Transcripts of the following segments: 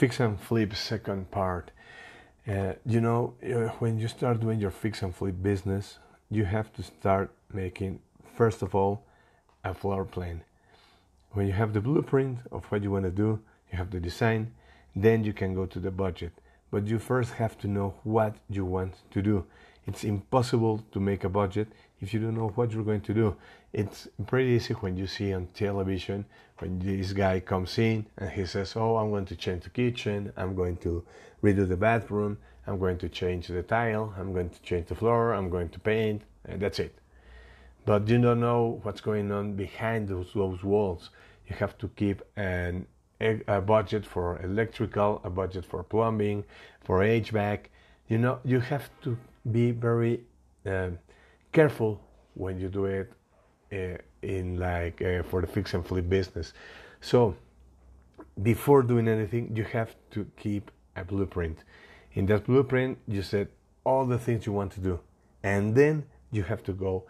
fix and flip second part. Uh, you know, uh, when you start doing your fix and flip business, you have to start making, first of all, a floor plan. When you have the blueprint of what you want to do, you have the design, then you can go to the budget. But you first have to know what you want to do. It's impossible to make a budget if you don't know what you're going to do. It's pretty easy when you see on television when this guy comes in and he says, Oh, I'm going to change the kitchen, I'm going to redo the bathroom, I'm going to change the tile, I'm going to change the floor, I'm going to paint, and that's it. But you don't know what's going on behind those, those walls. You have to keep an, a budget for electrical, a budget for plumbing, for HVAC. You know, you have to be very uh, careful when you do it uh, in like uh, for the fix and flip business. So before doing anything, you have to keep a blueprint. In that blueprint, you set all the things you want to do, and then you have to go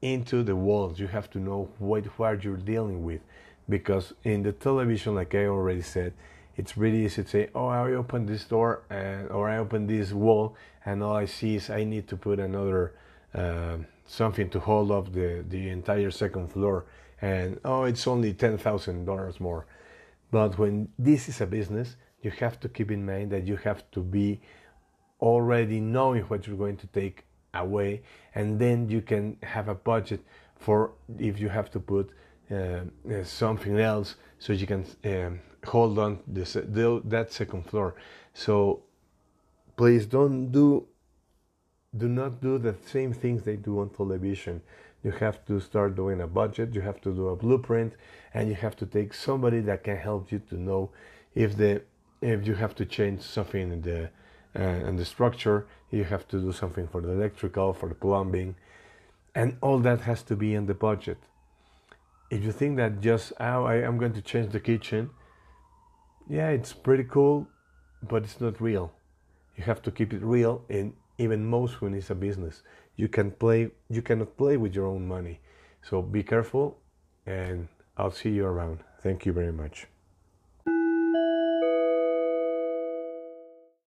into the walls. You have to know what what you're dealing with, because in the television, like I already said, it's really easy to say, "Oh, I open this door and or I open this wall, and all I see is I need to put another." Uh, something to hold up the, the entire second floor and oh it's only $10,000 more but when this is a business you have to keep in mind that you have to be already knowing what you're going to take away and then you can have a budget for if you have to put uh, uh something else so you can um, hold on this, that second floor so please don't do do not do the same things they do on television. You have to start doing a budget, you have to do a blueprint, and you have to take somebody that can help you to know if the if you have to change something in the uh, in the structure, you have to do something for the electrical, for the plumbing, and all that has to be in the budget. If you think that just oh, I am going to change the kitchen, yeah, it's pretty cool, but it's not real. You have to keep it real and even most when it's a business you can play you cannot play with your own money. So be careful and i'll see you around. Thank you very much